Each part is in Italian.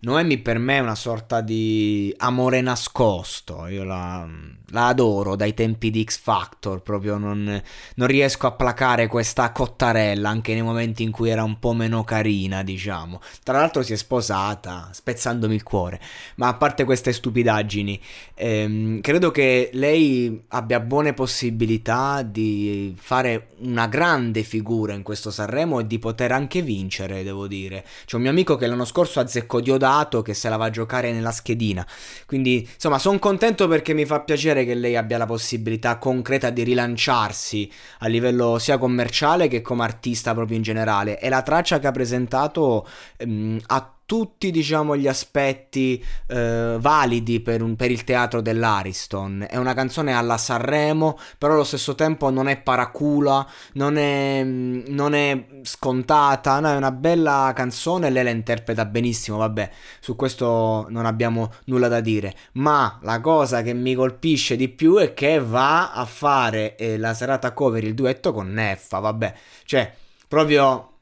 Noemi per me è una sorta di amore nascosto, io la, la adoro dai tempi di X Factor, proprio non, non, riesco a placare questa cottarella anche nei momenti in cui era un po' meno carina, diciamo. Tra l'altro si è sposata, spezzandomi il cuore, ma a parte queste stupidaggini, ehm, credo che lei abbia buone possibilità di fare una grande figura in questo Sanremo e di poter anche vincere, devo dire. C'è un mio amico che l'anno scorso azzeccò Diodato dato che se la va a giocare nella schedina. Quindi, insomma, sono contento perché mi fa piacere che lei abbia la possibilità concreta di rilanciarsi a livello sia commerciale che come artista proprio in generale. E la traccia che ha presentato ehm, ha tutti diciamo gli aspetti eh, validi per, un, per, il teatro dell'Ariston. È una canzone alla Sanremo però allo stesso tempo non è paracula non è, non è scontata. No, è una bella canzone lei la interpreta benissimo. Vabbè su questo non abbiamo nulla da dire. Ma la cosa che mi colpisce di più è che va a fare eh, la serata cover il duetto con Neffa. Vabbè cioè proprio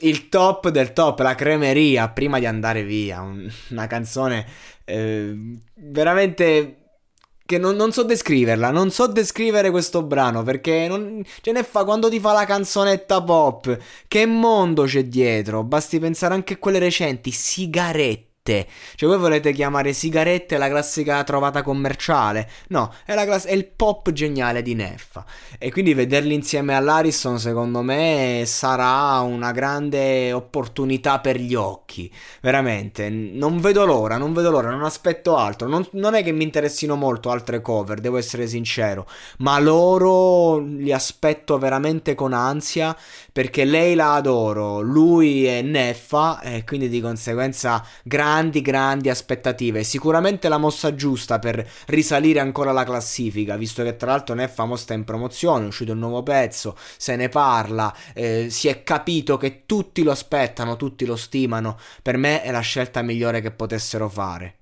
il top del top, la cremeria prima di andare via. una canzone eh, veramente che non, non, so descriverla. Non so descrivere questo brano perché non, ce ne fa quando ti fa la canzonetta pop. Che mondo c'è dietro? Basti pensare anche a quelle recenti, sigarette sigarette. Cioè, voi volete chiamare sigarette la classica trovata commerciale? No, è, class- è il pop geniale di Neffa. E quindi vederli insieme all'Ariston, secondo me, sarà una grande opportunità per gli occhi. Veramente, non vedo l'ora, non vedo l'ora, non aspetto altro. Non, non è che mi interessino molto altre cover, devo essere sincero. Ma loro li aspetto veramente con ansia perché lei la adoro, lui è Neffa e quindi di conseguenza grande grandi, grandi aspettative. Sicuramente la mossa giusta per risalire ancora la classifica, visto che tra l'altro Neffa sta in promozione, è uscito un nuovo pezzo, se ne parla, eh, si è capito che tutti lo aspettano, tutti lo stimano. Per me è la scelta migliore che potessero fare.